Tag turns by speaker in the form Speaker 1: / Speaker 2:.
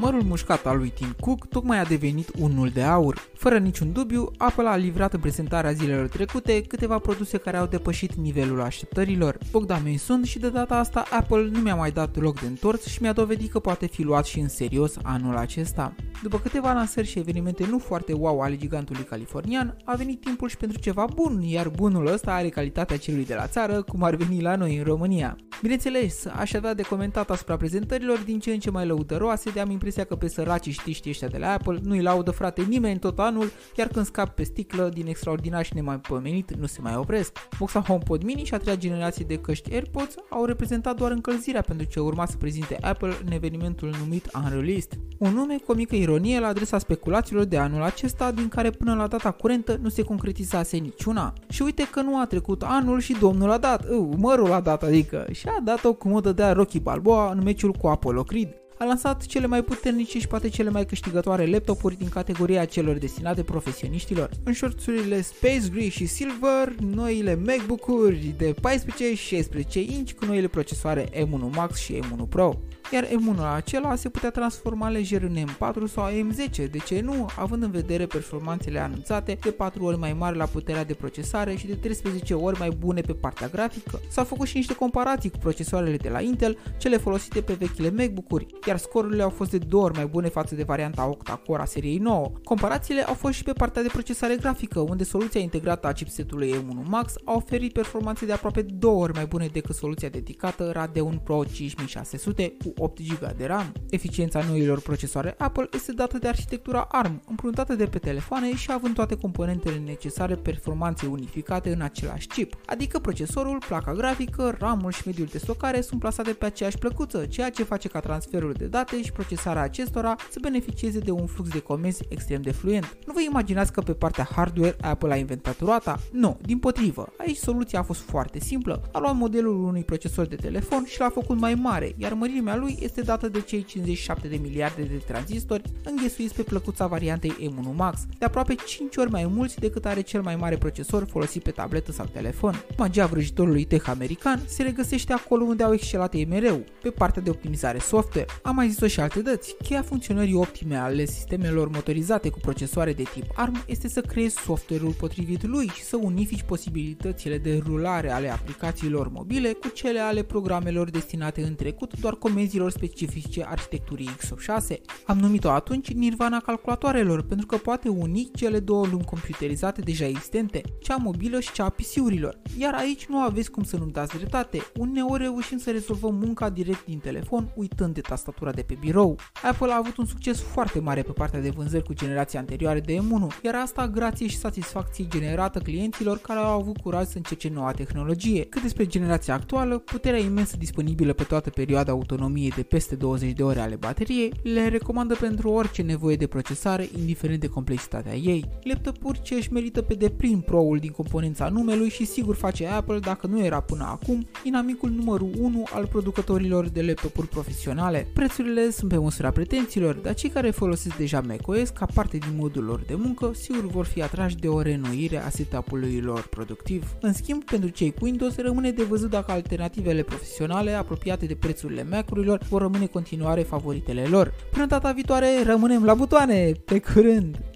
Speaker 1: Mărul mușcat al lui Tim Cook tocmai a devenit unul de aur. Fără niciun dubiu, Apple a livrat în prezentarea zilelor trecute câteva produse care au depășit nivelul așteptărilor. Bogdan sunt și de data asta Apple nu mi-a mai dat loc de întors și mi-a dovedit că poate fi luat și în serios anul acesta. După câteva lansări și evenimente nu foarte wow ale gigantului californian, a venit timpul și pentru ceva bun, iar bunul ăsta are calitatea celui de la țară, cum ar veni la noi în România. Bineînțeles, aș avea de comentat asupra prezentărilor din ce în ce mai lăudăroase, de am impresia că pe săracii știști ăștia de la Apple nu-i laudă frate nimeni tot anul, iar când scap pe sticlă din extraordinar și nemaipomenit, nu se mai opresc. Boxa HomePod Mini și a treia generație de căști AirPods au reprezentat doar încălzirea pentru ce urma să prezinte Apple în evenimentul numit Unreleased. Un nume cu o mică ironie la adresa speculațiilor de anul acesta, din care până la data curentă nu se concretizase niciuna. Și uite că nu a trecut anul și domnul a dat, uh, mărul a dat adică, și a dat-o cum o dădea Rocky Balboa în meciul cu Apollo Creed a lansat cele mai puternice și poate cele mai câștigătoare laptopuri din categoria celor destinate profesioniștilor. În șorțurile Space Gray și Silver, noile MacBook-uri de 14 și 16 inch cu noile procesoare M1 Max și M1 Pro iar M1 acela se putea transforma lejer în M4 sau M10, de ce nu, având în vedere performanțele anunțate de 4 ori mai mari la puterea de procesare și de 13 ori mai bune pe partea grafică. S-au făcut și niște comparații cu procesoarele de la Intel, cele folosite pe vechile MacBook-uri, iar scorurile au fost de două ori mai bune față de varianta octa-core a seriei 9. Comparațiile au fost și pe partea de procesare grafică, unde soluția integrată a chipsetului M1 Max a oferit performanțe de aproape două ori mai bune decât soluția dedicată Radeon Pro 5600 cu 8 GB de RAM. Eficiența noilor procesoare Apple este dată de arhitectura ARM, împrumuntată de pe telefoane și având toate componentele necesare performanțe unificate în același chip, adică procesorul, placa grafică, RAM-ul și mediul de stocare sunt plasate pe aceeași plăcuță, ceea ce face ca transferul de date și procesarea acestora să beneficieze de un flux de comenzi extrem de fluent. Nu vă imaginați că pe partea hardware Apple a inventat roata? Nu, din potrivă. Aici soluția a fost foarte simplă. A luat modelul unui procesor de telefon și l-a făcut mai mare, iar mărimea lui este dată de cei 57 de miliarde de tranzistori înghesuiți pe plăcuța variantei M1 Max, de aproape 5 ori mai mulți decât are cel mai mare procesor folosit pe tabletă sau telefon. Magia vrăjitorului tech american se regăsește acolo unde au excelat ei mereu, pe partea de optimizare software. Am mai zis-o și alte dăți, cheia funcționării optime ale sistemelor motorizate cu procesoare de tip ARM este să creezi software-ul potrivit lui și să unifici posibilitățile de rulare ale aplicațiilor mobile cu cele ale programelor destinate în trecut doar comenzilor specifice arhitecturii x86. Am numit-o atunci Nirvana calculatoarelor pentru că poate uni cele două lumi computerizate deja existente, cea mobilă și cea a PC-urilor. Iar aici nu aveți cum să nu dați dreptate, uneori reușim să rezolvăm munca direct din telefon uitând de tastatura de pe birou. Apple a avut un succes foarte mare pe partea de vânzări cu generația anterioară de M1, iar asta grație și satisfacției generată clienților care au avut curaj să încerce noua tehnologie. Cât despre generația actuală, puterea imensă disponibilă pe toată perioada autonomiei de peste 20 de ore ale bateriei, le recomandă pentru orice nevoie de procesare, indiferent de complexitatea ei. Laptopuri ce își merită pe deplin pro-ul din componența numelui și sigur face Apple dacă nu era până acum inamicul numărul 1 al producătorilor de laptopuri profesionale. Prețurile sunt pe măsura pretențiilor, dar cei care folosesc deja macOS ca parte din modul lor de muncă, sigur vor fi atrași de o renoire a setup-ului lor productiv. În schimb, pentru cei cu Windows rămâne de văzut dacă alternativele profesionale apropiate de prețurile Mac-urilor vor rămâne continuare favoritele lor. Până data viitoare, rămânem la butoane! Pe curând!